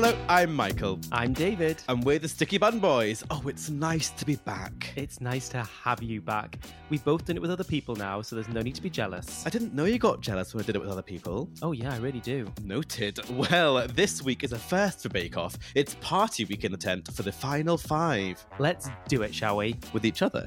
Hello, I'm Michael, I'm David. and we're the Sticky Bun Boys. Oh, it's nice to be back. It's nice to have you back. We've both done it with other people now, so there's no need to be jealous. I didn't know you got jealous when I did it with other people. Oh, yeah, I really do. Noted. Well, this week is a first for Bake Off. It's party week in the tent for the final five Let's do it, shall we? with each other.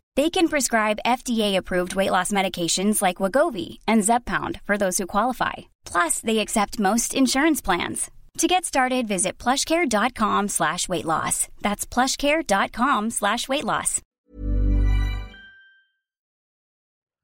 They can prescribe FDA-approved weight loss medications like Wegovy and Zepbound for those who qualify. Plus, they accept most insurance plans. To get started, visit plushcare.com slash weight loss. That's plushcare.com slash weight loss.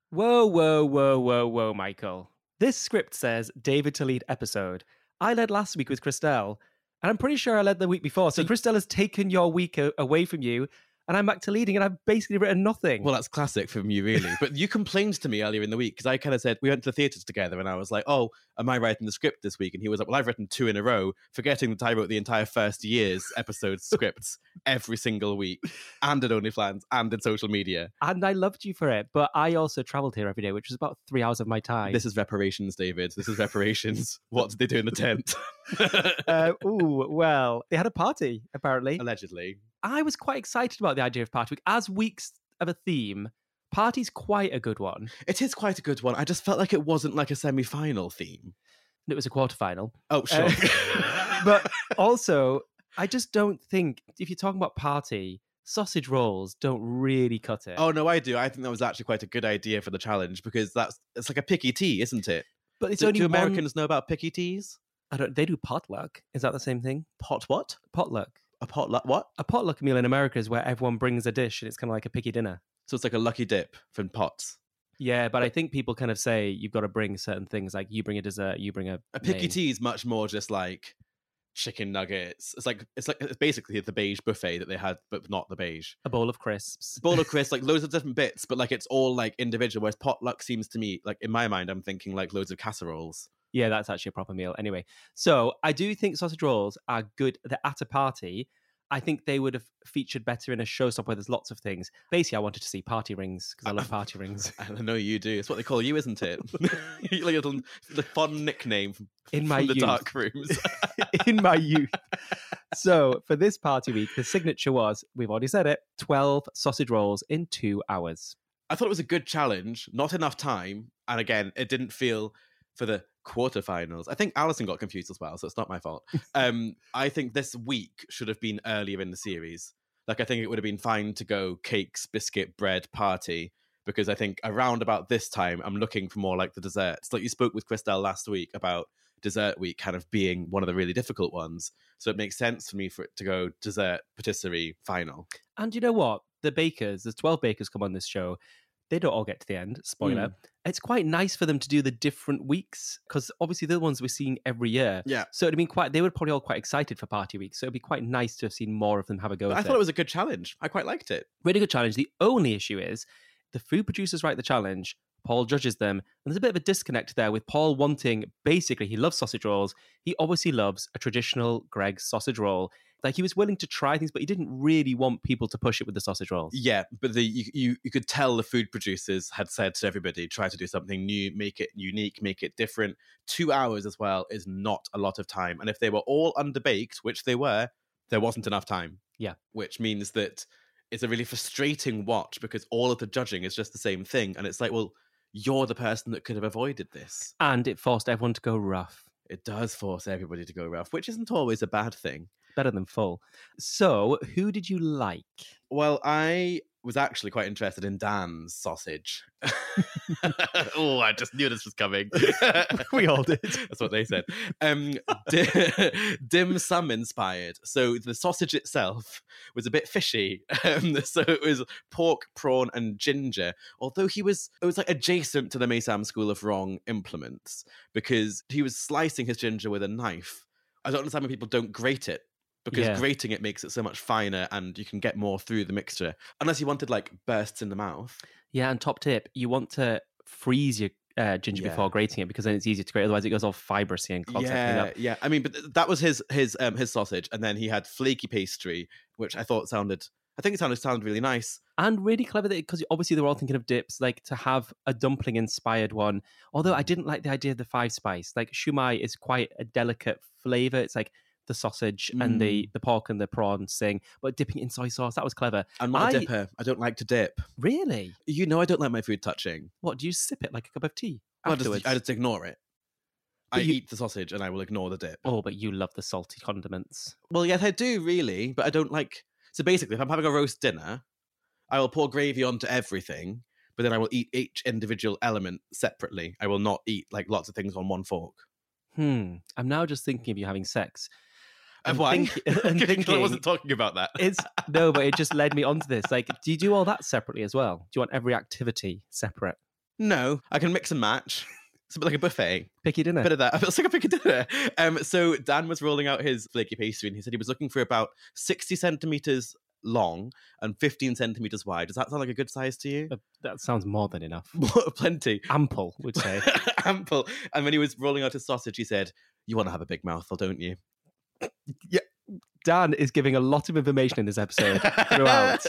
Whoa, whoa, whoa, whoa, whoa, Michael. This script says David to lead episode. I led last week with Christelle, and I'm pretty sure I led the week before. So Christelle has taken your week away from you, and I'm back to leading, and I've basically written nothing. Well, that's classic from you, really. But you complained to me earlier in the week because I kind of said we went to the theatres together, and I was like, "Oh, am I writing the script this week?" And he was like, "Well, I've written two in a row," forgetting that I wrote the entire first year's episode scripts every single week, and at OnlyFlans, and in social media. and I loved you for it, but I also travelled here every day, which was about three hours of my time. This is reparations, David. This is reparations. what did they do in the tent? uh, ooh, well, they had a party, apparently. Allegedly. I was quite excited about the idea of Party Week. As weeks of a theme, Party's quite a good one. It is quite a good one. I just felt like it wasn't like a semi-final theme. It was a quarter-final. Oh, sure. Uh, but also, I just don't think, if you're talking about Party, sausage rolls don't really cut it. oh no, I do. I think that was actually quite a good idea for the challenge because that's it's like a picky tea, isn't it? but it's do, only do one- Americans know about picky teas? I don't. They do potluck. Is that the same thing? Pot what? Potluck. A potluck? What? A potluck meal in America is where everyone brings a dish and it's kind of like a picky dinner. So it's like a lucky dip from pots. Yeah, but I think people kind of say you've got to bring certain things, like you bring a dessert, you bring a A picky main. tea is much more just like chicken nuggets. It's like it's like it's basically the beige buffet that they had, but not the beige. a bowl of crisps. Bowl of crisps, like loads of different bits, but like it's all like individual. Whereas potluck seems to me, like in my mind, I'm thinking like loads of casseroles. Yeah, that's actually a proper meal. Anyway, so I do think sausage rolls are good they're at a party. I think they would have featured better in a showstop where there's lots of things. Basically, I wanted to see party rings because I love party rings. And I know you do. It's what they call you, isn't it? like a little the fun nickname from, In my the youth. dark rooms. in my youth. So for this party week, the signature was we've already said it 12 sausage rolls in two hours. I thought it was a good challenge, not enough time, and again, it didn't feel for the quarterfinals. I think Alison got confused as well, so it's not my fault. um, I think this week should have been earlier in the series. Like, I think it would have been fine to go cakes, biscuit, bread, party, because I think around about this time, I'm looking for more like the desserts. Like you spoke with Christelle last week about dessert week kind of being one of the really difficult ones. So it makes sense for me for it to go dessert, patisserie, final. And you know what? The bakers, there's 12 bakers come on this show. They don't all get to the end. Spoiler. Mm. It's quite nice for them to do the different weeks because obviously they're the ones we're seeing every year. Yeah. So it'd been quite, they were probably all quite excited for party week. So it'd be quite nice to have seen more of them have a go I it. thought it was a good challenge. I quite liked it. really good challenge. The only issue is the food producers write the challenge, Paul judges them. And there's a bit of a disconnect there with Paul wanting basically, he loves sausage rolls. He obviously loves a traditional Greggs sausage roll. Like he was willing to try things, but he didn't really want people to push it with the sausage rolls. Yeah, but the you, you you could tell the food producers had said to everybody, try to do something new, make it unique, make it different. Two hours as well is not a lot of time, and if they were all underbaked, which they were, there wasn't enough time. Yeah. which means that it's a really frustrating watch because all of the judging is just the same thing, and it's like, well, you're the person that could have avoided this. And it forced everyone to go rough. It does force everybody to go rough, which isn't always a bad thing. Better than full. So, who did you like? Well, I was actually quite interested in Dan's sausage. oh, I just knew this was coming. We all did. That's what they said. Um, di- dim sum inspired. So the sausage itself was a bit fishy. Um, so it was pork, prawn, and ginger. Although he was, it was like adjacent to the Maisam School of Wrong implements because he was slicing his ginger with a knife. I don't understand why people don't grate it because Yeah. grating it makes it so much finer and you can get more through the mixture. Unless you wanted like bursts in the mouth. Yeah, and top tip, you want to freeze your uh, ginger Yeah. before grating it because then it's easier to grate. Otherwise, it goes all fibrous and clogs yeah, up. yeah. I mean, but th- that was his his um his sausage, and then he had flaky pastry, which I thought sounded. I think it sounded sounded really nice. And really clever because obviously they were all thinking of dips, like to have a dumpling inspired one. Although I didn't like the idea of the five spice. Like shumai is quite a delicate flavor. It's like the sausage and the the pork and the prawn thing, but dipping it in soy sauce that was clever. I'm not a I- dipper. I don't like to dip. Really? You know, I don't like my food touching. What do you sip it like a cup of tea I just, I just ignore it. I you- eat the sausage and I will ignore the dip. Oh, but you love the salty condiments. Well, yes, I do really, but I don't like. So basically, if I'm having a roast dinner, I will pour gravy onto everything, but then I will eat each individual element separately. I will not eat like lots of things on one fork. Hmm. I'm now just thinking of you having sex. And why? think- I'm I wasn't talking about that. It's no, but it just led me onto this. Like, do you do all that separately as well? Do you want every activity separate? No, I can mix and match. It's a bit like a buffet. Picky dinner. Bit of that. It's like a picky dinner. Um, so Dan was rolling out his flaky pastry, and he said he was looking for about sixty centimeters long and fifteen centimeters wide. Does that sound like a good size to you? Uh, that sounds more than enough. Plenty. Ample, would say. Ample. And when he was rolling out his sausage, he said, "You want to have a big mouthful, don't you?" Dan is giving a lot of information in this episode throughout.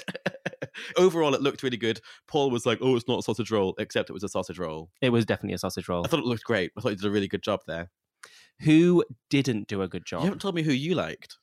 Overall, it looked really good. Paul was like, "Oh, it's not a sausage roll, except it was a sausage roll." It was definitely a sausage roll. I thought it looked great. I thought he did a really good job there. Who didn't do a good job? You haven't told me who you liked.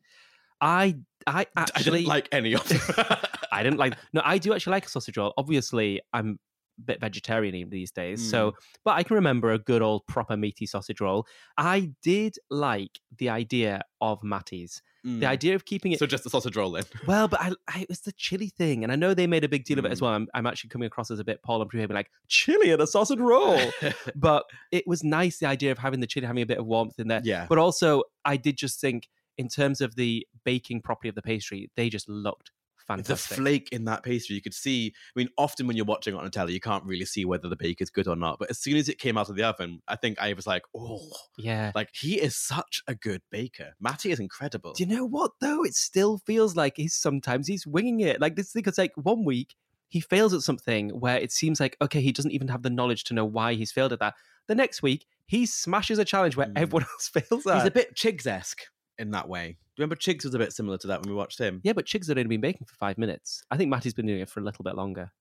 I, I I actually didn't like any of them. I didn't like. No, I do actually like a sausage roll. Obviously, I'm a bit vegetarian these days, Mm. so but I can remember a good old proper meaty sausage roll. I did like the idea of Matty's. The Mm. idea of keeping it So just a sausage roll then. well, but I, I, it was the chili thing, and I know they made a big deal of it as Mm. well. I'm, I'm actually coming across as a bit Paul and being like chili and a sausage roll, but it was nice the idea of having the chili having a bit of warmth in there. yeah. But also, I did just think in terms of the baking property of the pastry, they just looked the flake in that pastry, you could see. I mean, often when you're watching it on a telly, you can't really see whether the bake is good or not. But as soon as it came out of the oven, I think I was like, oh, yeah. like he is such a good baker. Matty is incredible. Do you know what though? It still feels like he's sometimes he's winging it. Like this thing, it's like one week he fails at something where it seems like okay, he doesn't even have the knowledge to know why he's failed at that. The next week he smashes a challenge where Mm. everyone else fails at. He's a bit Chigs esque in that way. Do you remember Chigs was a bit similar to that when we watched him? yeah, but Chigs had only been baking for five minutes. I think Matty's been doing it for a little bit longer.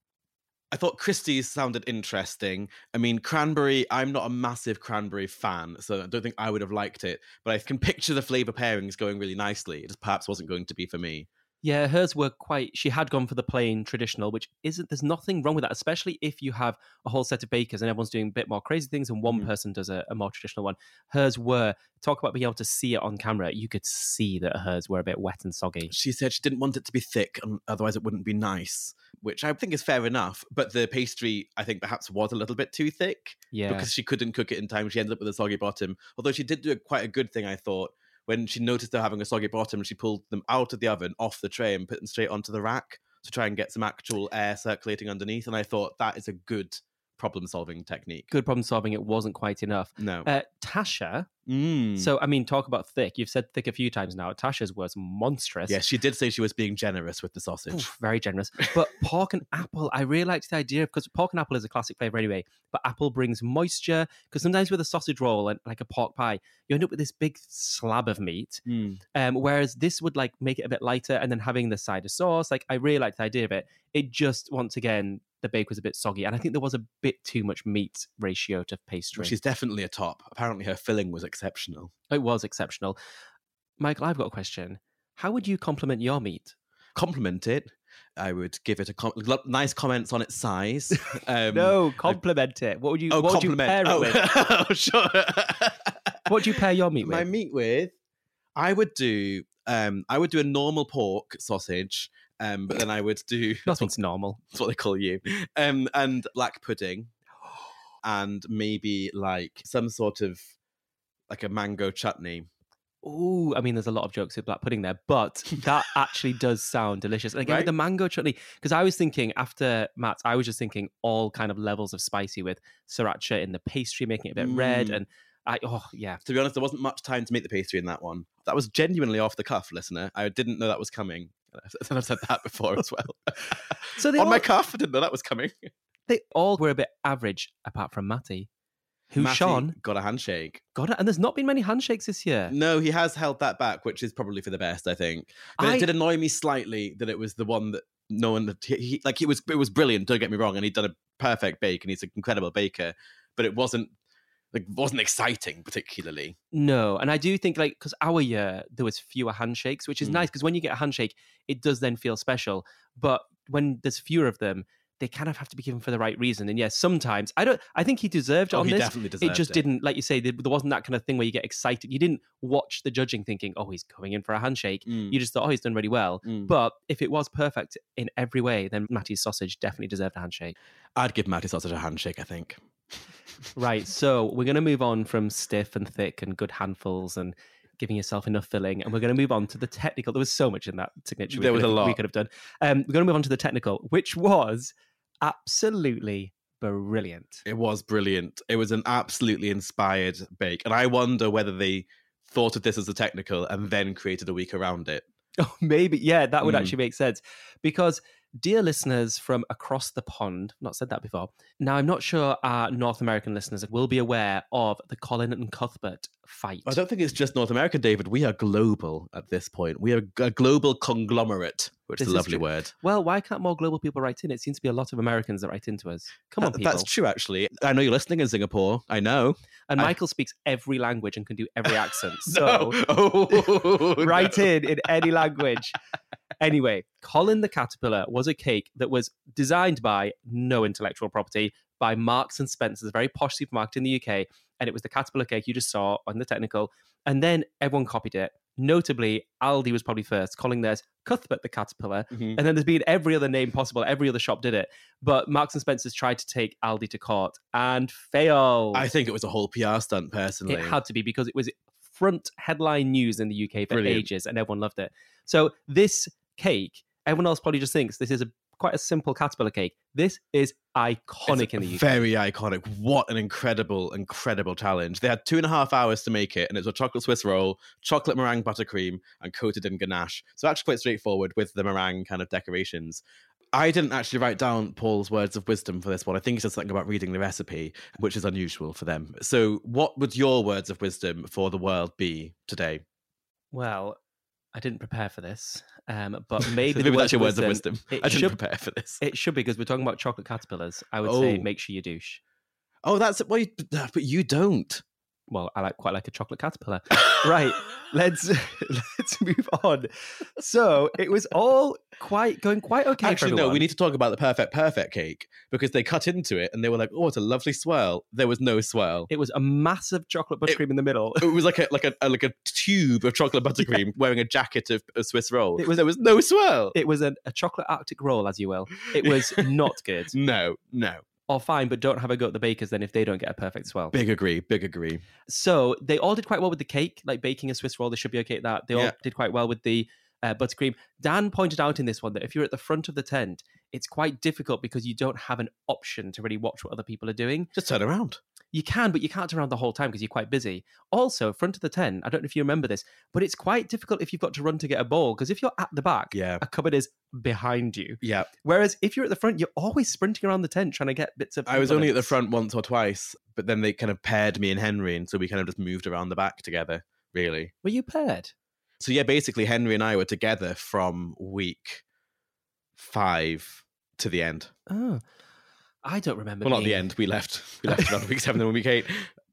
I thought Cristy's sounded interesting. I mean, cranberry, I'm not a massive cranberry fan, so I don't think I would have liked it, but I can picture the flavour pairings going really nicely. It just perhaps wasn't going to be for me. Yeah, hers were quite. She had gone for the plain traditional, which isn't. There's nothing wrong with that, especially if you have a whole set of bakers and everyone's doing a bit more crazy things, and one Mhm. person does a, a more traditional one. Hers were. Talk about being able to see it on camera. You could see that hers were a bit wet and soggy. She said she didn't want it to be thick, and otherwise it wouldn't be nice, which I think is fair enough. But the pastry, I think, perhaps was a little bit too thick Yeah, because she couldn't cook it in time. She ended up with a soggy bottom. Although she did do a, quite a good thing, I thought. When she noticed they're having a soggy bottom, she pulled them out of the oven, off the tray, and put them straight onto the rack to try and get some actual air circulating underneath. And I thought that is a good problem solving technique. good problem solving. It wasn't quite enough. No. Uh, Tasha Mm. So, I mean, talk about thick. You've said thick a few times now. Tasha's was monstrous. yes, she did say she was being generous with the sausage. Oof, very generous. But pork and apple, I really liked the idea because pork and apple is a classic flavor anyway. But apple brings moisture because sometimes with a sausage roll and like a pork pie, you end up with this big slab of meat. Mm. Um, whereas this would like make it a bit lighter, and then having the side of sauce, like I really liked the idea of it. It just once again the bake was a bit soggy, and I think there was a bit too much meat ratio to pastry. She's definitely a top. Apparently, her filling was exceptional. It was exceptional. Michael, I've got a question. How would you compliment your meat? Compliment it. I would give it a com- nice comments on its size. Um, no, compliment it. What would you? Oh, what would you compliment. pair it oh, with? oh, sure. What do you pair your meat with? My meat with, I would do. Um, I would do a normal pork sausage. Um, but then I would do Nothing's normal. That's what they call you. Um, and black pudding, and maybe like some sort of like a mango chutney. Ooh, I mean, there's a lot of jokes with black pudding there, but that actually does sound delicious. And again, with the mango chutney, because I was thinking after Matt, I was just thinking all kind of levels of spicy with sriracha in the pastry, making it a bit red. Mm. And I, oh, yeah. To be honest, there wasn't much time to make the pastry in that one. That was genuinely off the cuff, listener. I didn't know that was coming. And I've said that before as well. So on my cuff, I didn't know that was coming. they all were a bit average, apart from Matty, who Sean got a handshake. got it. And there's not been many handshakes this year. No, he has held that back, which is probably for the best, I think. But I- it did annoy me slightly that it was the one that no one that he, he- like. It was it was brilliant. Don't get me wrong, and he'd done a perfect bake, and he's an incredible baker. But it wasn't like wasn't exciting particularly. No, and I do think like because our year there was fewer handshakes, which is Mm. nice because when you get a handshake, it does then feel special. But when there's fewer of them, they kind of have to be given for the right reason. And yes, sometimes I don't. I think he deserved it Oh, on he this. definitely deserved It just didn't, like you say, there, wasn't that kind of thing where you get excited. You didn't watch the judging thinking, "Oh, he's coming in for a handshake." Mm, You just thought, "Oh, he's done really well." mm. But if it was perfect in every way, then Matty's sausage definitely deserved a handshake. I'd give Matty Sausage a handshake. I think. Right. So we're going to move on from stiff and thick and good handfuls and giving yourself enough filling. And we're going to move on to the technical. There was so much in that signature. There was a lot. We could have done. Um, we're going to move on to the technical, which was absolutely brilliant. It was brilliant. It was an absolutely inspired bake, and I wonder whether they thought of this as a technical and then created a week around it. Oh, maybe. Yeah, that would Mm. actually make sense. Because, dear listeners from across the pond, not said that before. Now, I'm not sure our North American listeners will be aware of the Colin and Cuthbert fight. I don't think it's just North America, David. We are global at this point. We are a global conglomerate, which This is a lovely true. word. Well, why can't more global people write in? It seems to be a lot of Americans that write into us. Come on, people. That's true, actually. I know you're listening in Singapore. I know. And I- Michael speaks every language and can do every accent. So. Oh, write no. in in any language. Anyway, Colin the Caterpillar was a cake that was designed by no intellectual property by Marks and Spencer's, a very posh supermarket in the UK. And it was the caterpillar cake you just saw on the technical. And then everyone copied it. Notably, Aldi was probably first, calling theirs Cuthbert the Caterpillar. Mhm. And then there's been every other name possible. Every other shop did it. But Marks and Spencer's tried to take Aldi to court and failed. I think it was a whole PR stunt, personally. It had to be because it was front headline news in the UK for Brilliant. ages and everyone loved it. So this cake, everyone else probably just thinks this is a quite a simple caterpillar cake. This is iconic It's in the UK. Very iconic. What an incredible, incredible challenge. They had two and a half hours to make it, and it was a chocolate Swiss roll, chocolate meringue buttercream, and coated in ganache. So actually quite straightforward with the meringue kind of decorations. I didn't actually write down Paul's words of wisdom for this one. I think he said something about reading the recipe, which is unusual for them. So what would your words of wisdom for the world be today? Well, I didn't prepare for this, um, but maybe, Maybe the that's your words of wisdom. It I didn't should, prepare for this. it should be because we're talking about chocolate caterpillars. I would say Oh. make sure you douche. Oh, that's well, you- but you don't. Well, I like quite like a chocolate caterpillar. right, let's let's move on. So it was all quite going quite okay. Actually, no, we need to talk about the perfect perfect cake because they cut into it and they were like, "Oh, it's a lovely swirl." There was no swirl. It was a massive chocolate It- buttercream in the middle. It was like a like a, a- like a tube of chocolate buttercream wearing a jacket of, of Swiss roll. It was- there was no swirl. It was a, a chocolate Arctic roll, as you will. It was not good. no, no. Or fine, but don't have a go at the bakers then if they don't get a perfect swell. Big agree. Big agree. So they all did quite well with the cake, like baking a Swiss roll. They should be okay at that. They all did quite well with the uh, buttercream. Dan pointed out in this one that if you're at the front of the tent, it's quite difficult because you don't have an option to really watch what other people are doing. Just turn around. You can, but you can't turn around the whole time because you're quite busy. Also, front of the tent, I don't know if you remember this, but it's quite difficult if you've got to run to get a ball because if you're at the back, Yeah. a cupboard is behind you. Yeah. Whereas if you're at the front, you're always sprinting around the tent trying to get bits of. I was only at the front once or twice, but then they kind of paired me and Henry, and so we kind of just moved around the back together, really. Were you paired? So yeah, basically Henry and I were together from week five to the end. Oh, I don't remember. Well, not the end. We left. We left around week seven and week eight.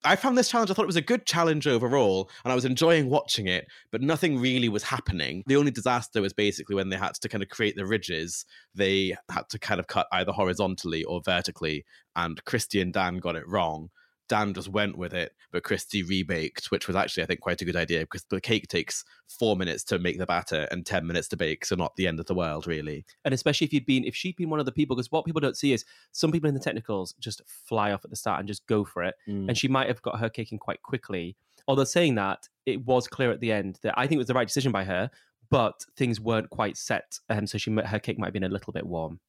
I found this challenge. I thought it was a good challenge overall, and I was enjoying watching it. But nothing really was happening. The only disaster was basically when they had to kind of create the ridges. They had to kind of cut either horizontally or vertically, and Cristy and Dan got it wrong. Dan just went with it, but Cristy rebaked, which was actually, I think, quite a good idea because the cake takes four minutes to make the batter and 10 minutes to bake. So, not the end of the world, really. and especially if you'd been if she'd been one of the people because what people don't see is some people in the technicals just fly off at the start and just go for it mm. and she might have got her cake in quite quickly although saying that it was clear at the end that i think it was the right decision by her but things weren't quite set and so she her cake might have been a little bit warm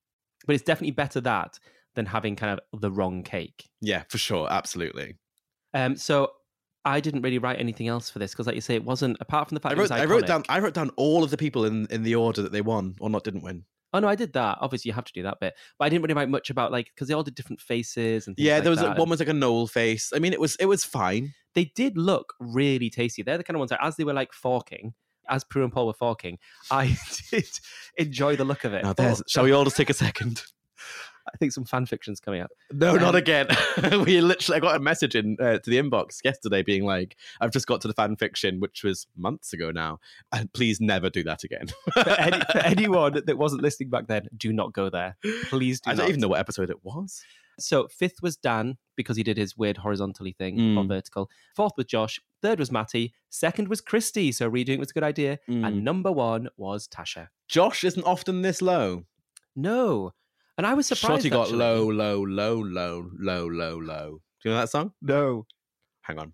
but it's definitely better that than having kind of the wrong cake Yeah, for sure. Absolutely. um so I didn't really write anything else for this because, like you say, it wasn't apart from the fact I was wrote, I wrote down I wrote down all of the people in, in the order that they won or not didn't win. Oh no, I did that. Obviously, you have to do that bit, but I didn't really write much about like because they all did different faces and things Yeah, like there was that. a, one was like a Noel face. I mean, it was it was fine. they did look really tasty. They're the kind of ones that, as they were like forking, as Prue and Paul were forking, I did enjoy the look of it. Now, there's, Oh, shall we all just take a second? I think some fan fiction's coming up. No, not Um, again. we literally I got a message in uh, to the inbox yesterday being like, "I've just got to the fan fiction, which was months ago now, and please never do that again." For, any, for anyone that wasn't listening back then, do not go there. Please do I don't even know what episode it was. So fifth was Dan because he did his weird horizontally thing or Mm. vertical. Fourth was Josh. Third was Matty. Second was Cristy. So redoing was a good idea. Mm. And number one was Tasha. Josh isn't often this low. No. And I was surprised. Shotty got actually. low, low, low, low, low, low, low. Do you know that song? No. Hang on.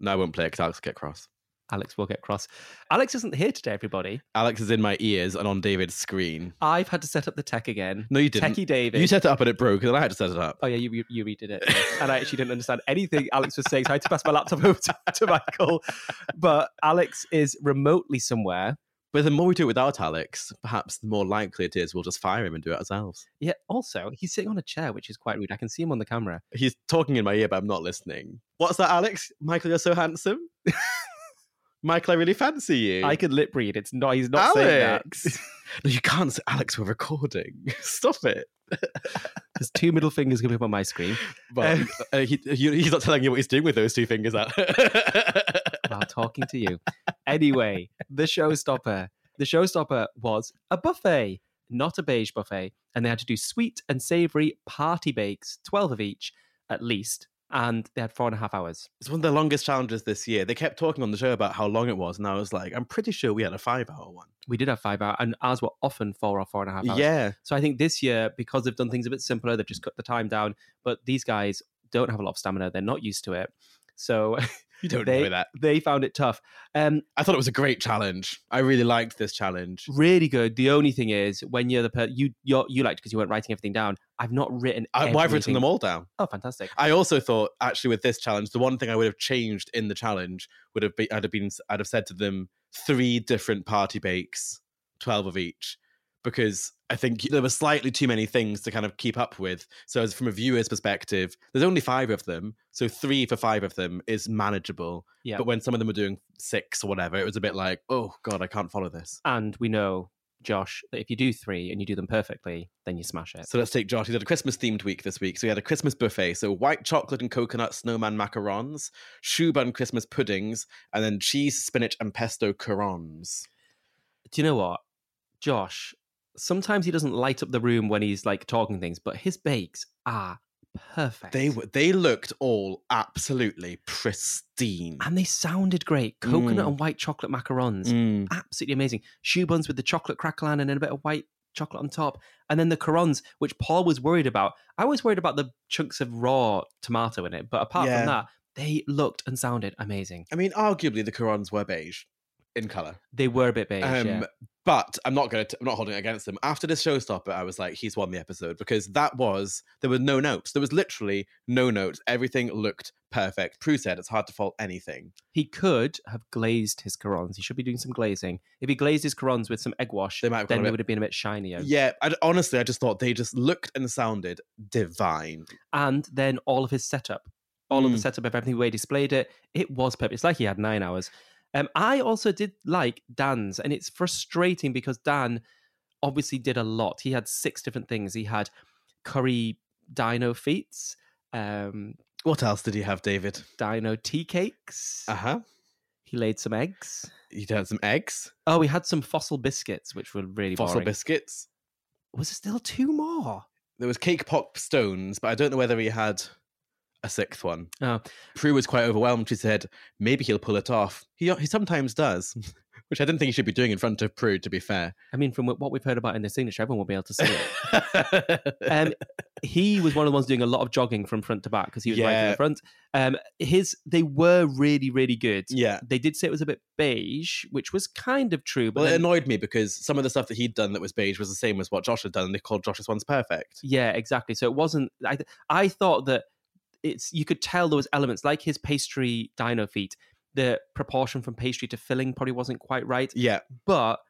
No, I won't play it because Alex will get cross. Alex will get cross. Alex isn't here today, everybody. Alex is in my ears and on David's screen. I've had to set up the tech again. No, you didn't. Techie David. You set it up and it broke, and I had to set it up. Oh yeah, you you, you redid it, and I actually didn't understand anything Alex was saying, so I had to pass my laptop over to, to Michael. But Alex is remotely somewhere. But the more we do it without Alex, perhaps the more likely it is we'll just fire him and do it ourselves. Yeah. Also, he's sitting on a chair, which is quite rude. I can see him on the camera. He's talking in my ear, but I'm not listening. What's that, Alex? Michael, you're so handsome. Michael, I really fancy you. I could lip read. It's not. He's not saying that. Alex. no, you can't. say, Alex, we're recording. Stop it. There's two middle fingers coming up on my screen. But Um, uh, he, he- he's not telling you what he's doing with those two fingers out. Talking to you. Anyway, the showstopper. The showstopper was a buffet, not a beige buffet. And they had to do sweet and savory party bakes, 12 of each at least. And they had four and a half hours. it's one of the longest challenges this year. They kept talking on the show about how long it was, and I was like, I'm pretty sure we had a five hour one. We did have five hours, and ours were often four or four and a half hours. Yeah. So I think this year, because they've done things a bit simpler, they've just cut the time down. But these guys don't have a lot of stamina. They're not used to it. So You don't they, know that. they found it tough. Um, I thought it was a great challenge. I really liked this challenge. really good. The only thing is, when you're the per- you you're, you liked because you weren't writing everything down. I've not written. I, well, I've written them all down. Oh, fantastic! I also thought, actually, with this challenge, the one thing I would have changed in the challenge would have been, I'd have been, I'd have said to them three different party bakes, twelve of each, because I think there were slightly too many things to kind of keep up with. So, as from a viewer's perspective, there's only five of them, so three for five of them is manageable. Yeah. But when some of them were doing six or whatever, it was a bit like, oh god, I can't follow this. And we know, Josh, that if you do three and you do them perfectly, then you smash it. So let's take Josh. He did a Christmas themed week this week. So he had a Christmas buffet. So white chocolate and coconut snowman macarons, choux bun Christmas puddings, and then cheese, spinach, and pesto couronnes. do you know what, Josh? Sometimes he doesn't light up the room when he's like talking things, but his bakes are perfect. They were they looked all absolutely pristine. and they sounded great. Coconut Mm. and white chocolate macarons, Mm. absolutely amazing. Choux buns with the chocolate crackle and then a bit of white chocolate on top, and then the couronnes, which Paul was worried about. I was worried about the chunks of raw tomato in it, but apart Yeah. from that, they looked and sounded amazing. I mean, arguably the couronnes were beige in color. They were a bit beige. Um, yeah. But I'm not going to. I'm not holding it against them. After this showstopper, I was like, he's won the episode because that was there were no notes. There was literally no notes. Everything looked perfect. Prue said it's hard to fault anything. He could have glazed his couronnes. He should be doing some glazing. If he glazed his couronnes with some egg wash, They might then they bit- would have been a bit shinier. Yeah, I, honestly, I just thought they just looked and sounded divine. And then all of his setup, all of the Mm. setup of everything, the way he displayed it, it was perfect. It's like he had nine hours. Um, I also did like Dan's, and it's frustrating because Dan obviously did a lot. He had six different things. He had curry dino feats, um, What else did he have, David? dino tea cakes. Uh huh. He laid some eggs. He had some eggs, Oh, we had some fossil biscuits, which were really fossil boring. biscuits. Was there still two more? There was cake pop stones, but I don't know whether he had a sixth one. Oh, Prue was quite overwhelmed. She said, maybe he'll pull it off. He, he sometimes does, which I didn't think he should be doing in front of Prue, to be fair. I mean, from what we've heard about in the signature, everyone will be able to see it. um, he was one of the ones doing a lot of jogging from front to back because he was right in the front. Um, his they were really really good. yeah. They did say it was a bit beige, which was kind of true. But Well, it then- annoyed me because some of the stuff that he'd done that was beige was the same as what Josh had done, and they called Josh's ones perfect. yeah, exactly. So it wasn't. I I thought that it's you could tell there was elements like his pastry dino feet. The proportion from pastry to filling probably wasn't quite right. Yeah. but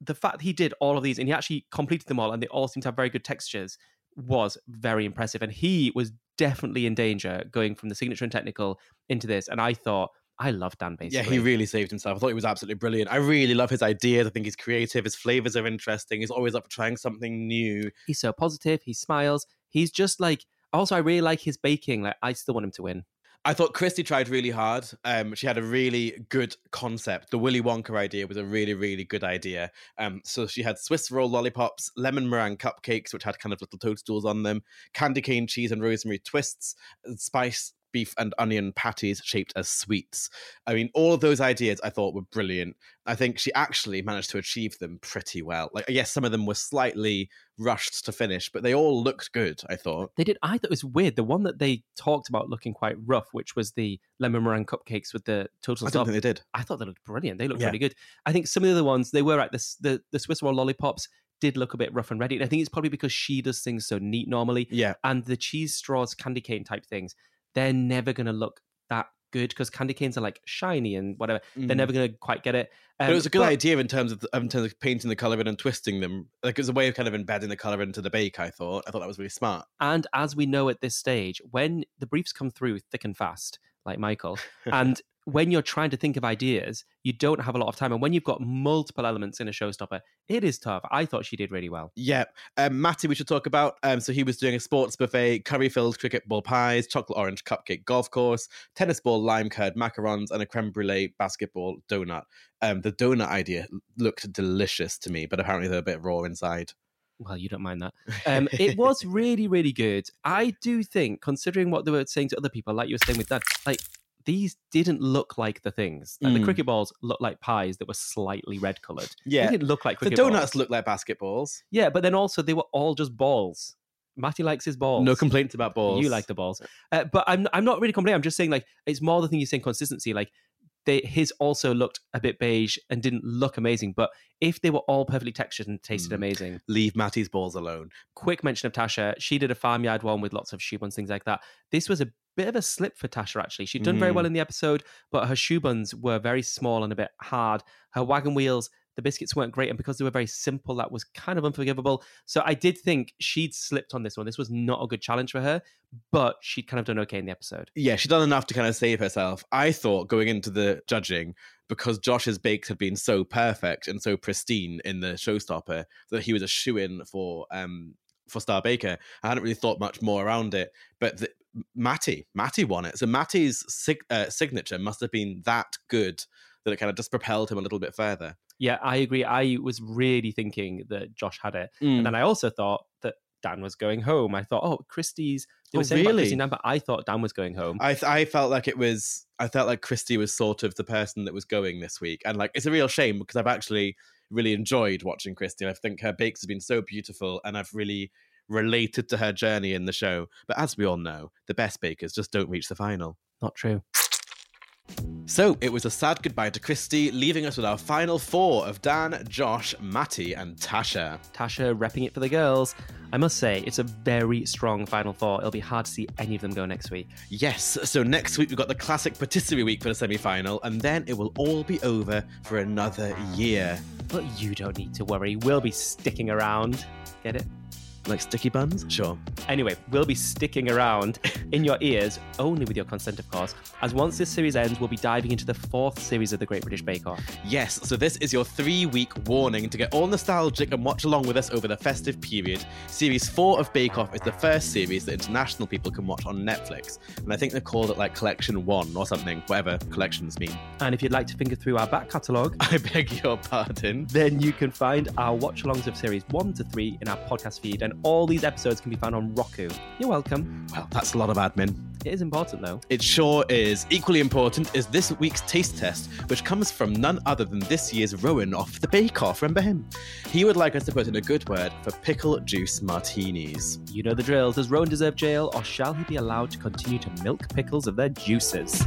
the fact that he did all of these and he actually completed them all and they all seem to have very good textures was very impressive and he was definitely in danger going from the signature and technical into this and i thought i love dan basically Yeah, he really saved himself. I thought he was absolutely brilliant. I really love his ideas. I think he's creative. His flavors are interesting. He's always up for trying something new. he's so positive he smiles he's just like also i really like his baking like i still want him to win I thought Cristy tried really hard. Um, she had a really good concept. The Willy Wonka idea was a really, really good idea. Um, so she had Swiss roll lollipops, lemon meringue cupcakes, which had kind of little toadstools on them, candy cane cheese and rosemary twists, spice beef and onion patties shaped as sweets. I mean, all of those ideas I thought were brilliant. I think she actually managed to achieve them pretty well. Like, yes, some of them were slightly rushed to finish, but they all looked good. I thought. they did i thought it was weird the one that they talked about looking quite rough which was the lemon meringue cupcakes with the total I don't think they did. I thought they looked brilliant. They looked Yeah. really good. I think some of the other ones they were right. The the the Swiss roll lollipops did look a bit rough and ready. And I think it's probably because she does things so neat normally, Yeah. and the cheese straws, candy cane type things, they're never going to look that good because candy canes are like shiny and whatever. They're Mhm. never going to quite get it. But it Um, was a good but- idea in terms of the, in terms of painting the color in and twisting them. Like it was a way of kind of embedding the color into the bake. I thought. I thought that was really smart. And as we know at this stage, when the briefs come through thick and fast, like Michael, and when you're trying to think of ideas, you don't have a lot of time. And when you've got multiple elements in a showstopper, it is tough. I thought she did really well. Yeah, um, Matty, we should talk about. Um, so he was doing a sports buffet, curry-filled cricket ball pies, chocolate orange cupcake golf course, tennis ball lime curd macarons, and a creme brulee basketball donut. Um, the donut idea looked delicious to me, but apparently they're a bit raw inside. Well, you don't mind that. Um, it was really, really good. I do think, considering what they were saying to other people, like you were saying with that, like these didn't look like the things. Like, The Mm. cricket balls looked like pies that were slightly red coloured. Yeah. They didn't look like cricket. The donuts balls. look like basketballs. Yeah, but then also they were all just balls. Matty likes his balls. No complaints about balls. You like the balls, uh, but I'm I'm not really complaining. I'm just saying like it's more the thing you're saying consistency. Like they his also looked a bit beige and didn't look amazing. But if they were all perfectly textured and tasted Mm. amazing, Leave Matty's balls alone. quick mention of Tasha. She did a farmyard one with lots of choux buns, things like that. This was a bit of a slip for Tasha, actually. She'd done very Mm. well in the episode, but her choux buns were very small and a bit hard. Her wagon wheels, the biscuits weren't great. And because they were very simple, that was kind of unforgivable. So I did think she'd slipped on this one. This was not a good challenge for her, but she'd kind of done okay in the episode. yeah, she'd done enough to kind of save herself. I thought going into the judging, because Josh's bakes had been so perfect and so pristine in the showstopper, that he was a shoe in for um for Star Baker. I hadn't really thought much more around it, but the, Matty, Matty won it. So Matty's sig- uh, signature must have been that good that it kind of just propelled him a little bit further. Yeah, I agree. I was really thinking that Josh had it. And then mm. I also thought that Dan was going home. I thought, oh, Cristy's. They were Oh, saying really? But I thought Dan was going home. I th- I felt like it was I felt like Cristy was sort of the person that was going this week, and like it's a real shame because I've actually really enjoyed watching Cristy. I think her bakes have been so beautiful, and I've really related to her journey in the show. But as we all know, the best bakers just don't reach the final. Not true. So it was a sad goodbye to Cristy, leaving us with our final four of Dan, Josh, Matty, and Tasha. Tasha repping it for the girls. I must say, it's a very strong final four. It'll be hard to see any of them go next week. Yes, so next week we've got the classic patisserie week for the semi final, and then it will all be over for another year. But you don't need to worry. We'll be sticking around. Get it? Like sticky buns? Sure. Anyway, we'll be sticking around in your ears, only with your consent, of course, as once this series ends, we'll be diving into the fourth series of the Great British Bake Off. Yes, so this is your three week warning to get all nostalgic and watch along with us over the festive period. Series 4 of Bake Off is the first series that international people can watch on Netflix, and I think they called it like Collection 1 or something, whatever collections mean. And if you'd like to finger through our back catalogue, I beg your pardon. then you can find our watch alongs of series 1 to 3 in our podcast feed, and all these episodes can be found on Roku. You're welcome. Well, that's a lot of admin. It is important, though. It sure is. Equally important is this week's taste test, which comes from none other than this year's Rowan off the Bake Off. Remember him? He would like us to put in a good word for pickle juice martinis. You know the drill. Does Rowan deserve jail, or shall he be allowed to continue to milk pickles of their juices?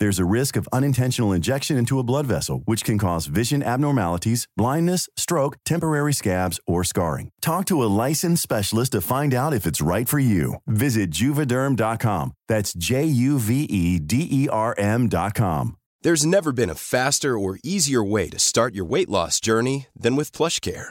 There's a risk of unintentional injection into a blood vessel, which can cause vision abnormalities, blindness, stroke, temporary scabs, or scarring. Talk to a licensed specialist to find out if it's right for you. Visit juvederm.com. That's J U V E D E R M.com. There's never been a faster or easier way to start your weight loss journey than with PlushCare.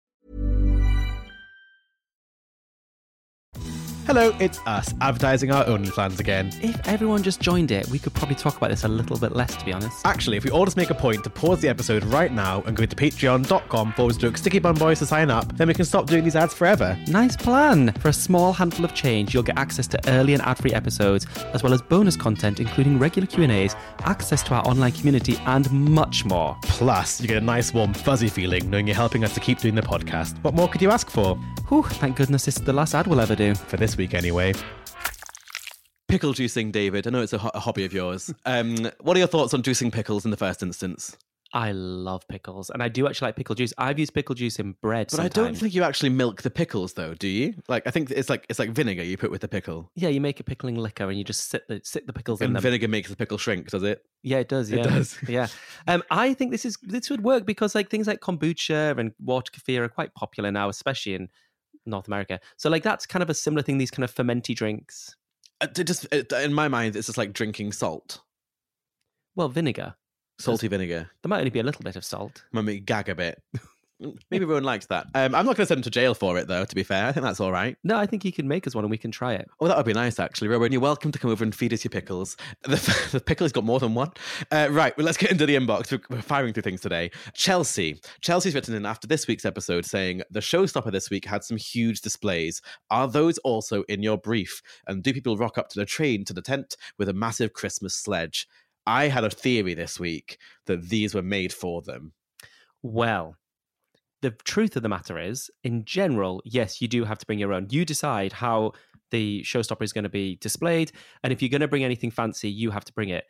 Hello, it's us, advertising our OnlyFlans again. If everyone just joined it, we could probably talk about this a little bit less, to be honest. Actually, if we all just make a point to pause the episode right now and go to patreon.com forward stroke sticky bun boys to sign up, then we can stop doing these ads forever. Nice plan! For a small handful of change, you'll get access to early and ad-free episodes, as well as bonus content, including regular Q&As, access to our online community, and much more. Plus, you get a nice, warm, fuzzy feeling knowing you're helping us to keep doing the podcast. What more could you ask for? Whew, thank goodness this is the last ad we'll ever do. For this week, anyway. Pickle juicing, David. I know it's a, ho- a hobby of yours. Um, what are your thoughts on juicing pickles in the first instance? I love pickles, and I do actually like pickle juice. I've used pickle juice in bread. But I don't think you actually milk the pickles, though, do you? Like, I think it's like it's like vinegar you put with the pickle, Yeah, you make a pickling liquor and you just sit the sit the pickles in and them. vinegar makes the pickle shrink. Does it? Yeah, it does. It Yeah, does. yeah. Um, I think this is this would work because like things like kombucha and water kefir are quite popular now, especially in North America. So like that's kind of a similar thing. These kind of fermenty drinks. Uh, it just it, in my mind, it's just like drinking salt, Well, vinegar. salty vinegar. There might only be a little bit of salt. Made me gag a bit. Maybe everyone likes that. Um, I'm not going to send him to jail for it, though. To be fair, I think that's all right. No, I think he can make us one and we can try it. Oh, that would be nice, actually. Rowan, you're welcome to come over and feed us your pickles. The, the pickle's got more than one. Uh, right, well, let's get into the inbox. We're, we're firing through things today. Chelsea. Chelsea's written in after this week's episode saying, The showstopper this week had some huge displays. Are those also in your brief? And do people rock up to the train to the tent with a massive Christmas sledge? I had a theory this week that these were made for them. Well, the truth of the matter is, in general, yes, you do have to bring your own. You decide how the showstopper is going to be displayed, and if you're going to bring anything fancy, you have to bring it.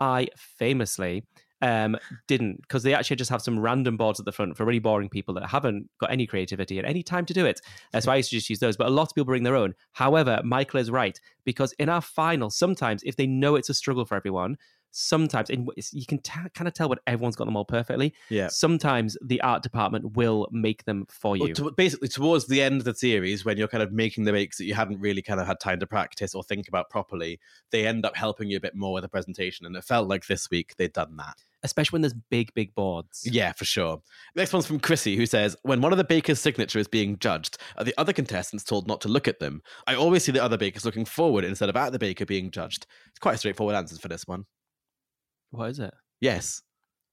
I famously um, didn't because they actually just have some random boards at the front for really boring people that haven't got any creativity and any time to do it. Uh, so I used to just use those, but a lot of people bring their own. However, Michael is right because in our final, sometimes if they know it's a struggle for everyone, sometimes and you can t- kind of tell when everyone's got them all perfectly. Yeah. Sometimes the art department will make them for you. Well, to, basically, towards the end of the series, when you're kind of making the makes that you hadn't really kind of had time to practice or think about properly, they end up helping you a bit more with the presentation. And it felt like this week they'd done that. Especially when there's big, big boards. Yeah, for sure. Next one's from Chrissy, who says, When one of the bakers' signature is being judged, are the other contestants told not to look at them? I always see the other bakers looking forward instead of at the baker being judged. It's quite a straightforward answers for this one. What is it? Yes,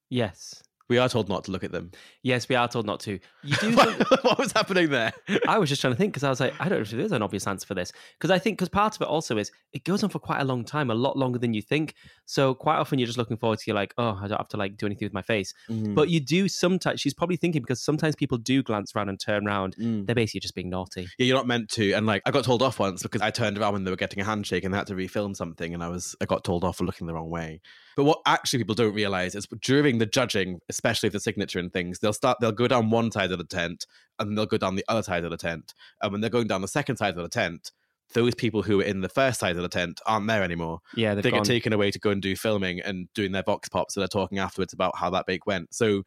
Yes. we are told not to look at them. Yes, we are told not to. You do. what, what was happening there? I was just trying to think because I was like, I don't know if there's an obvious answer for this. Because I think, because part of it also is it goes on for quite a long time, a lot longer than you think. So quite often you're just looking forward to, you're like, oh, I don't have to like do anything with my face. Mm. But you do sometimes, she's probably thinking because sometimes people do glance around and turn around. Mm. They're basically just being naughty. Yeah, you're not meant to. And like, I got told off once because I turned around when they were getting a handshake and they had to refilm something, and I was I got told off for looking the wrong way. But what actually people don't realize is during the judging, especially the signature and things, they'll start they'll go down one side of the tent and then they'll go down the other side of the tent. And when they're going down the second side of the tent, those people who were in the first side of the tent aren't there anymore. Yeah, they gone. get taken away to go and do filming and doing their vox pops. So they're talking afterwards about how that bake went. So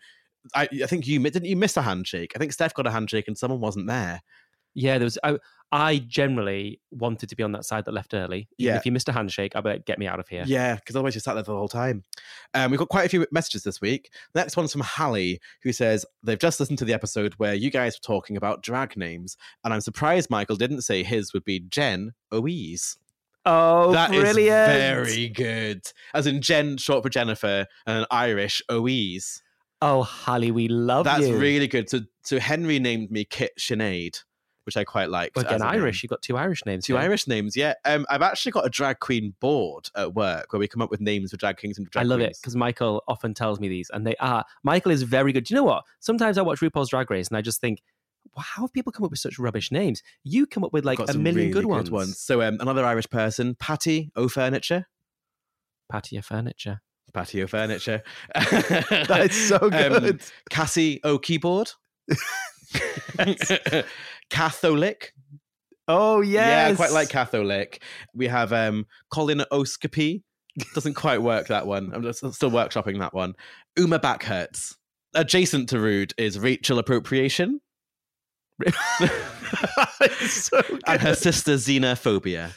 I, I think you didn't you miss a handshake. I think Steph got a handshake and someone wasn't there. Yeah, there was. I, I generally wanted to be on that side that left early. Even Yeah. If you missed a handshake, I'd be like, get me out of here. Yeah, because otherwise you sat there the whole time. Um, we've got quite a few messages this week. The next one's from Hallie, who says they've just listened to the episode where you guys were talking about drag names, and I'm surprised Michael didn't say his would be Jen Oise. Oh, That is brilliant! very good. As in Jen, short for Jennifer, and an Irish Oise. Oh, Hallie, we love that. That's you. really good. So, so Henry named me Kit Sinead, which I quite. Well, again. Irish. You've got two Irish names. Two here. Irish names, yeah. Um, I've actually got a drag queen board at work where we come up with names for drag kings and drag I love it queens. because Michael often tells me these, and they are. Michael is very good. Do you know what? Sometimes I watch RuPaul's Drag Race, and I just think, how have people come up with such rubbish names? You come up with like a million really good, ones. So um, another Irish person, Patty O Furniture. Patio furniture. Patio Furniture. That is so good. Um, Cassie O Keyboard. Catholic. Oh yes, Yeah, I quite like Catholic. We have um, Colin Oscopy. Doesn't quite work that one. I'm just still workshopping that one. Uma back hurts. Adjacent to rude is Rachel appropriation so and her sister xenophobia.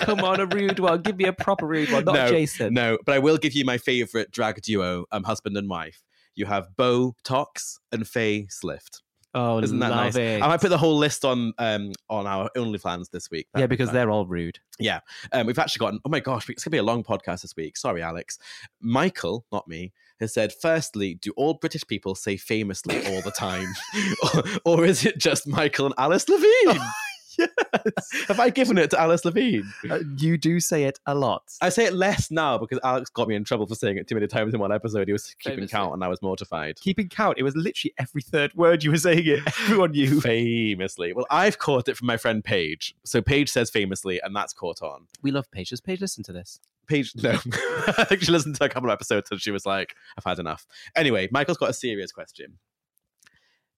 Come on, a rude one. Give me a proper rude one, not no, Jason. No, but I will give you my favorite drag duo, um, husband and wife. You have Bo Tox and Faye Slift. Oh, Isn't that nice? it. I might put the whole list on um on our OnlyFlans this week. yeah, That'd be because they're all rude. Yeah, um, we've actually gotten, oh my gosh, it's going to be a long podcast this week. Sorry, Alex. Michael, not me, has said, firstly, do all British people say famously all the time? or, or is it just Michael and Alice Levine? yes. Have I given it to Alice Levine? Uh, you do say it a lot. I say it less now because Alex got me in trouble for saying it too many times in one episode. He was keeping Famously. count and I was mortified. Keeping count, it was literally every third word you were saying it. Everyone knew. Famously. Well, I've caught it from my friend Paige. So Paige says famously, and that's caught on. We love Paige. Does Paige listen to this? Paige, no. I think she listened to a couple of episodes and she was like, I've had enough. Anyway, Michael's got a serious question.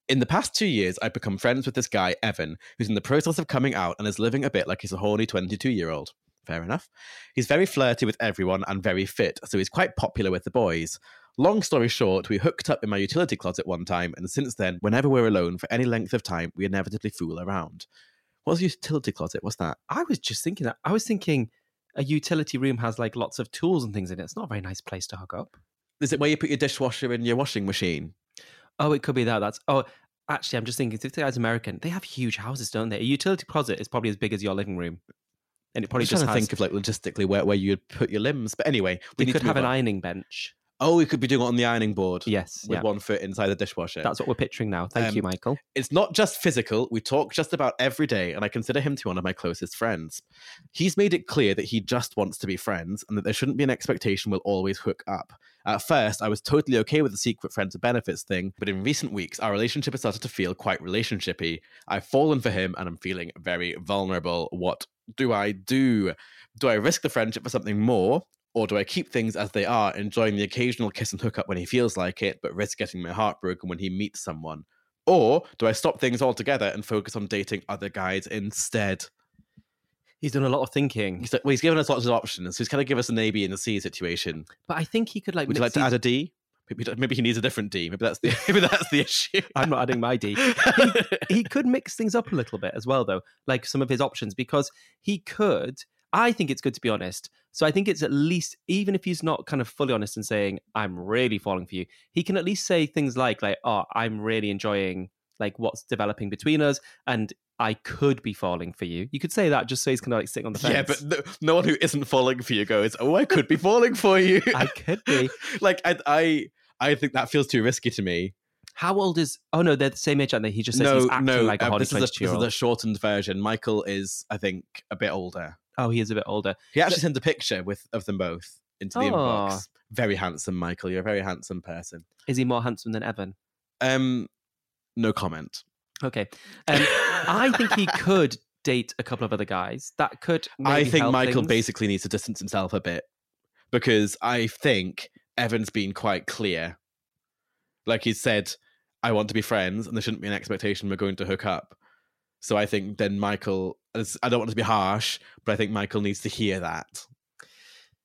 In the past two years, I've become friends with this guy, Evan, who's in the process of coming out and is living a bit like he's a horny 22 year old. Fair enough. He's very flirty with everyone and very fit, so he's quite popular with the boys. Long story short, we hooked up in my utility closet one time, and since then, whenever we're alone for any length of time, we inevitably fool around. What's a utility closet? What's that? I was just thinking that. I was thinking a utility room has like lots of tools and things in it. It's not a very nice place to hook up. Is it where you put your dishwasher in your washing machine? Oh, it could be that. That's oh, actually, I'm just thinking. If the guy's American, they have huge houses, don't they? A utility closet is probably as big as your living room, and it I'm probably just just trying to think of like logistically where, where you'd put your limbs. But anyway, we could to have move an ironing bench. Oh, we could be doing it on the ironing board. Yes, with yeah. one foot inside the dishwasher. That's what we're picturing now. Thank you, Um, Michael. it's not just physical. We talk just about every day, and I consider him to be one of my closest friends. He's made it clear that he just wants to be friends and that there shouldn't be an expectation we'll always hook up. At first, I was totally okay with the secret friends with benefits thing, but in recent weeks, our relationship has started to feel quite relationshipy. I've fallen for him and I'm feeling very vulnerable. What do I do? Do I risk the friendship for something more? Or do I keep things as they are, enjoying the occasional kiss and hookup when he feels like it, but risk getting my heart broken when he meets someone? Or do I stop things altogether and focus on dating other guys instead? He's done a lot of thinking, He's, like, well, he's given us lots of options. He's kind of give us an A, B, and a C situation. but I think he could like. Would you like to these- add a D? Maybe, maybe he needs a different D. Maybe that's the maybe that's the issue. I'm not adding my D. He, he could mix things up a little bit as well, though, like some of his options, because he could. I think it's good to be honest. So I think it's at least, even if he's not kind of fully honest and saying, I'm really falling for you, he can at least say things like, like, oh, I'm really enjoying like what's developing between us and I could be falling for you. You could say that just so he's kind of like sitting on the fence. Yeah, but no, no one who isn't falling for you goes, "Oh, I could be falling for you." I could be. like I, I, I think that feels too risky to me. How old is? Oh no, they're the same age, aren't they? He just says no, he's acting no, like a uh, hot this, is a, this is a shortened version. Michael is, I think, a bit older. Oh, he is a bit older. He actually sent a picture with of them both into the Oh. inbox. Very handsome, Michael. You're a very handsome person. Is he more handsome than Evan? Um, no comment. Okay. Um, I think he could date a couple of other guys. That could. I maybe think help Michael things. basically needs to distance himself a bit because I think Evan's been quite clear. Like he said, I want to be friends, and there shouldn't be an expectation we're going to hook up. So I think then Michael, I don't want to be harsh, but I think Michael needs to hear that.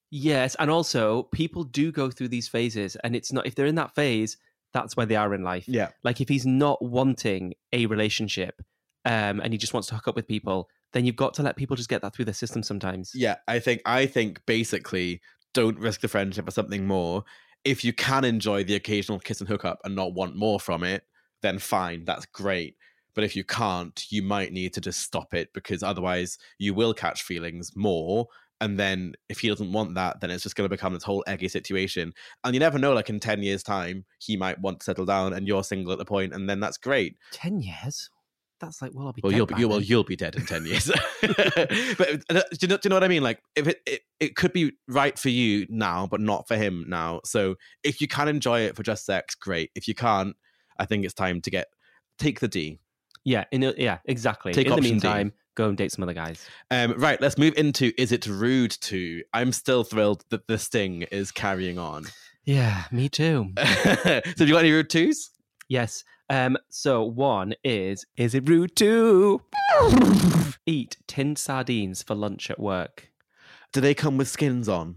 Yes, and also people do go through these phases, and it's not if they're in that phase, that's where they are in life. Yeah. Like if he's not wanting a relationship, um, and he just wants to hook up with people, then you've got to let people just get that through their system sometimes. Yeah, I think I think basically don't risk the friendship for something more. If you can enjoy the occasional kiss and hookup and not want more from it, then fine, that's great. But if you can't, you might need to just stop it because otherwise you will catch feelings more. And then if he doesn't want that, then it's just going to become this whole eggy situation. And you never know, like in 10 years' time, he might want to settle down and you're single at the point, and then that's great. Ten years. That's like well, I'll be. Well, dead you'll be you, well, you'll be dead in ten years. but uh, do you, know, do you know what I mean? Like, if it, it it could be right for you now, but not for him now. So if you can enjoy it for just sex, great. If you can't, I think it's time to get take the D. Yeah, in a, yeah, exactly. Take in the option D. meantime, go and date some other guys. Um, right, let's move into is it rude to? I'm still thrilled that the sting is carrying on. Yeah, me too. so have you got any rude twos? Yes. Um. So one is: Is it rude to eat tinned sardines for lunch at work? Do they come with skins on?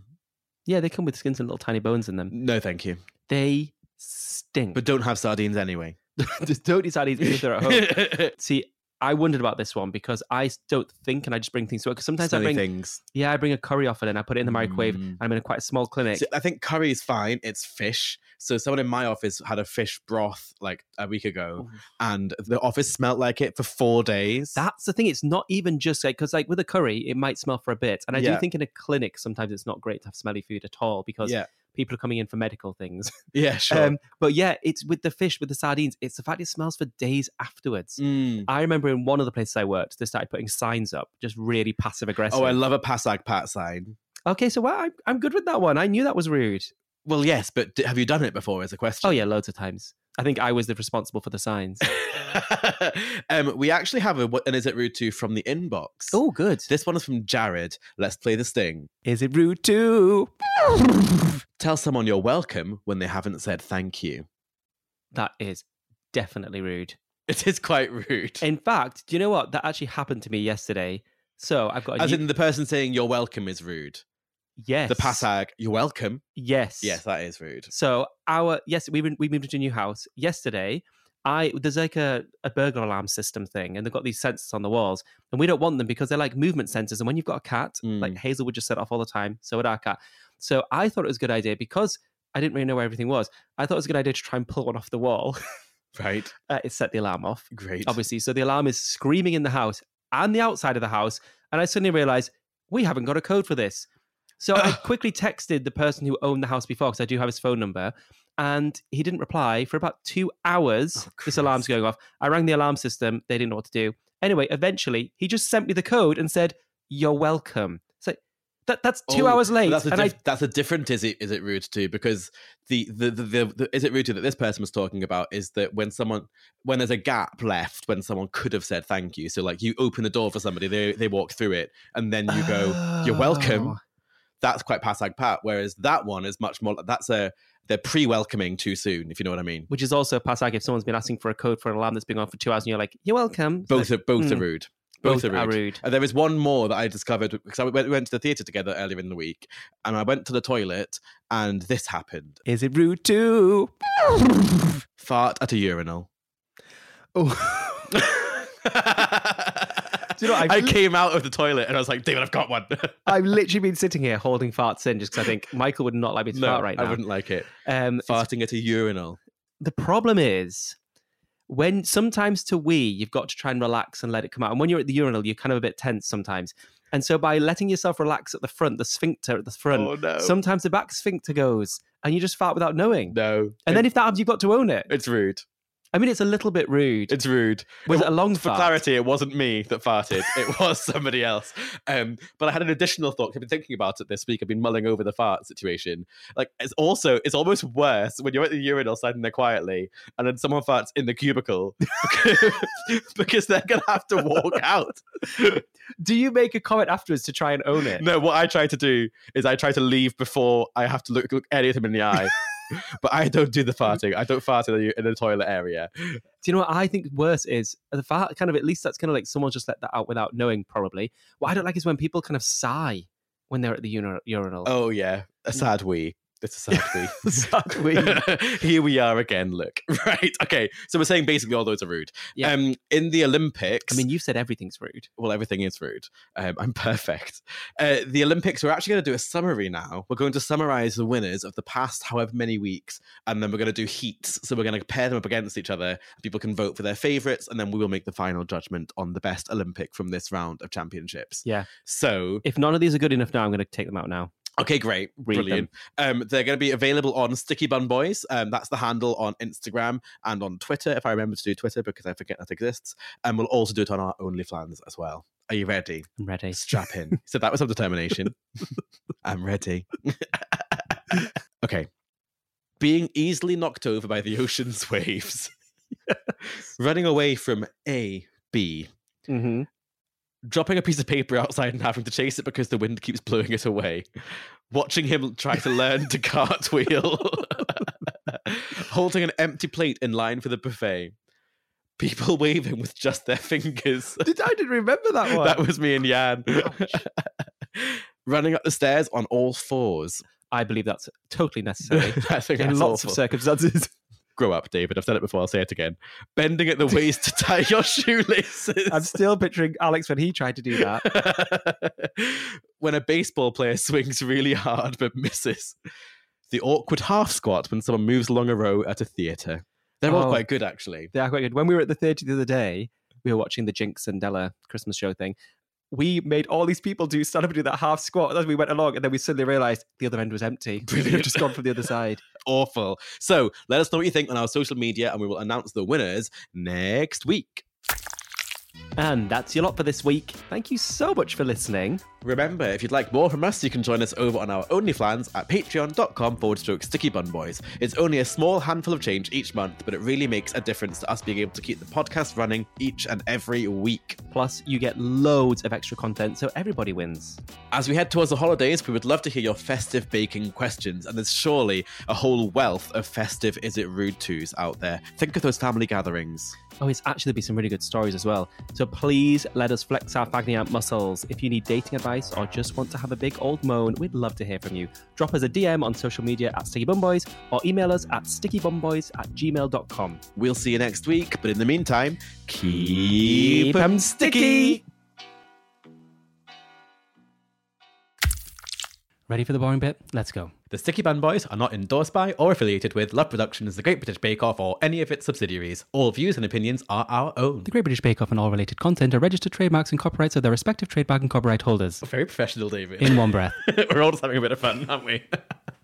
Yeah, they come with skins and little tiny bones in them. No, thank you. They stink. But don't have sardines anyway. just don't sardines even if at home. See, I wondered about this one because I don't think, and I just bring things to work. Because sometimes I bring, things. yeah, I bring a curry off and I put it in the microwave. Mm. And I'm in a quite a small clinic. See, I think curry is fine. It's fish. So someone in my office had a fish broth like a week ago, and the office smelled like it for four days. That's the thing. It's not even just like because like with a curry, it might smell for a bit, and I Yeah. do think in a clinic sometimes it's not great to have smelly food at all because yeah, people are coming in for medical things. yeah, sure. Um, but yeah, it's with the fish with the sardines. It's the fact it smells for days afterwards. Mm. I remember in one of the places I worked, they started putting signs up, just really passive aggressive. Oh, I love a Passag Pat sign. Okay, so well, I'm, I'm good with that one. I knew that was rude. Well, yes, but d- have you done it before? Is a question. Oh yeah, loads of times. I think I was the responsible for the signs. um, we actually have a what and is it rude to from the inbox. oh, good. This one is from Jared. Let's play the sting. Is it rude too? Tell someone you're welcome when they haven't said thank you. That is definitely rude. It is quite rude. In fact, do you know what? That actually happened to me yesterday. So I've got a As new- in the person saying you're welcome is rude. Yes, The Passag, you're welcome. Yes, Yes, that is rude. So our yes, we we moved into a new house yesterday. I there's like a, a burglar alarm system thing, and they've got these sensors on the walls, and we don't want them because they're like movement sensors. And when you've got a cat, like Mm. Hazel would just set off all the time, so would our cat. So I thought it was a good idea because I didn't really know where everything was. I thought it was a good idea to try and pull one off the wall. Right. uh, it set the alarm off, Great. obviously. So the alarm is screaming in the house and the outside of the house, and I suddenly realized we haven't got a code for this. So I quickly texted the person who owned the house before because I do have his phone number, and he didn't reply for about two hours. Oh, this alarm's going off. I rang the alarm system; they didn't know what to do. Anyway, eventually he just sent me the code and said, "You're welcome." That. That's two Oh, hours late, That's a, and diff- I that's a different is it is it rude to because the the, the the the is it rude to that this person was talking about is that when someone when there's a gap left when someone could have said thank you so like you open the door for somebody they they walk through it and then you go you're welcome Oh. That's quite passag pat whereas that one is much more that's a they're pre-welcoming too soon if you know what I mean which is also passag if someone's been asking for a code for an alarm that's been on for two hours and you're like, "You're welcome." Both like, are both are mm, rude both, are rude. rude. And there is one more that I discovered because I went, we went to the theatre together earlier in the week, and I went to the toilet, and this happened. Is it rude too? Fart at a urinal. Oh. You know, I came out of the toilet and I was like, David, I've got one. I've literally been sitting here holding farts in just because I think Michael would not like me to no, fart right now. I wouldn't like it. Um, Farting at a urinal. the problem is when sometimes to wee, you've got to try and relax and let it come out. And when you're at the urinal, you're kind of a bit tense sometimes. And so by letting yourself relax at the front, the sphincter at the front, Oh, no. sometimes the back sphincter goes and you just fart without knowing. No. And then if that happens, you've got to own it. it's rude. I mean, it's a little bit rude. It's rude. Was it wa- a long For fart? clarity, it wasn't me that farted. It was somebody else. Um, but I had an additional thought. I've been thinking about it this week. I've been mulling over the fart situation. Like, it's also it's almost worse when you're at the urinal standing there quietly, and then someone farts in the cubicle because, because they're gonna have to walk out. Do you make a comment afterwards to try and own it? No, what I try to do is I try to leave before I have to look, look any of them in the eye. but I don't do the farting. I don't fart in the, in the toilet area. Do you know what I think worse is the fart? Kind of at least that's kind of like someone just let that out without knowing. Probably. What I don't like is when people kind of sigh when they're at the urinal. Oh yeah, a mm. sad wee. It's a sad wee. Sad. Here we are again. Look, right? Okay, so we're saying basically all those are rude. Yeah. Um, in the Olympics, I mean, you've said everything's rude. well, everything is rude. Um, I'm perfect. Uh, the Olympics, we're actually going to do a summary now. We're going to summarize the winners of the past however many weeks, and then we're going to do heats. So we're going to pair them up against each other. People can vote for their favorites, and then we will make the final judgment on the best Olympic from this round of championships. Yeah. So If none of these are good enough now, I'm going to take them out now. Okay, great. Read Brilliant. Um, they're going to be available on Sticky Bun Boys. Um, that's the handle on Instagram and on Twitter, if I remember to do Twitter because I forget that exists. And we'll also do it on our OnlyFlans as well. Are you ready? I'm ready. Strap in. so that was some determination. I'm ready. okay. Being easily knocked over by the ocean's waves. Running away from A, B, hmm dropping a piece of paper outside and having to chase it because the wind keeps blowing it away. Watching him try to learn to cartwheel. Holding an empty plate in line for the buffet. People waving with just their fingers. Did I didn't remember that one? that was me and Jan. Running up the stairs on all fours. I believe that's totally necessary I think in that's lots awful. of circumstances. Grow up, David. I've said it before. I'll say it again. Bending at the waist to tie your shoelaces. I'm still picturing Alex when he tried to do that. when a baseball player swings really hard but misses. The awkward half squat when someone moves along a row at a theatre. They're all Oh. quite good, actually. They are quite good. When we were at the theatre the other day, we were watching the Jinkx and DeLa Christmas show thing. We made all these people do stand up and do that half squat as we went along, and then we suddenly realised the other end was empty. We've just gone from the other side. Awful. So let us know what you think on our social media, and we will announce the winners next week. And that's your lot for this week. Thank you so much for listening. Remember, if you'd like more from us, you can join us over on our OnlyFlans at patreon.com forward stroke sticky bun boys. It's only a small handful of change each month, but it really makes a difference to us being able to keep the podcast running each and every week. Plus, you get loads of extra content, so everybody wins. As we head towards the holidays, we would love to hear your festive baking questions, and there's surely a whole wealth of festive is it rude tos out there. Think of those family gatherings. Oh, it's actually be some really good stories as well. So please let us flex our faggy out muscles. If you need dating advice or just want to have a big old moan, we'd love to hear from you. Drop us a DM on social media at Sticky Bun Boys or email us at stickybunboys at gmail.com. We'll see you next week, but in the meantime, keep them sticky. Ready for the boring bit? Let's go. The Sticky Bun Boys are not endorsed by or affiliated with Love Productions, The Great British Bake Off, or any of its subsidiaries. All views and opinions are our own. The Great British Bake Off and all related content are registered trademarks and copyrights of their respective trademark and copyright holders. Very professional, David. In one breath. We're all just having a bit of fun, aren't we?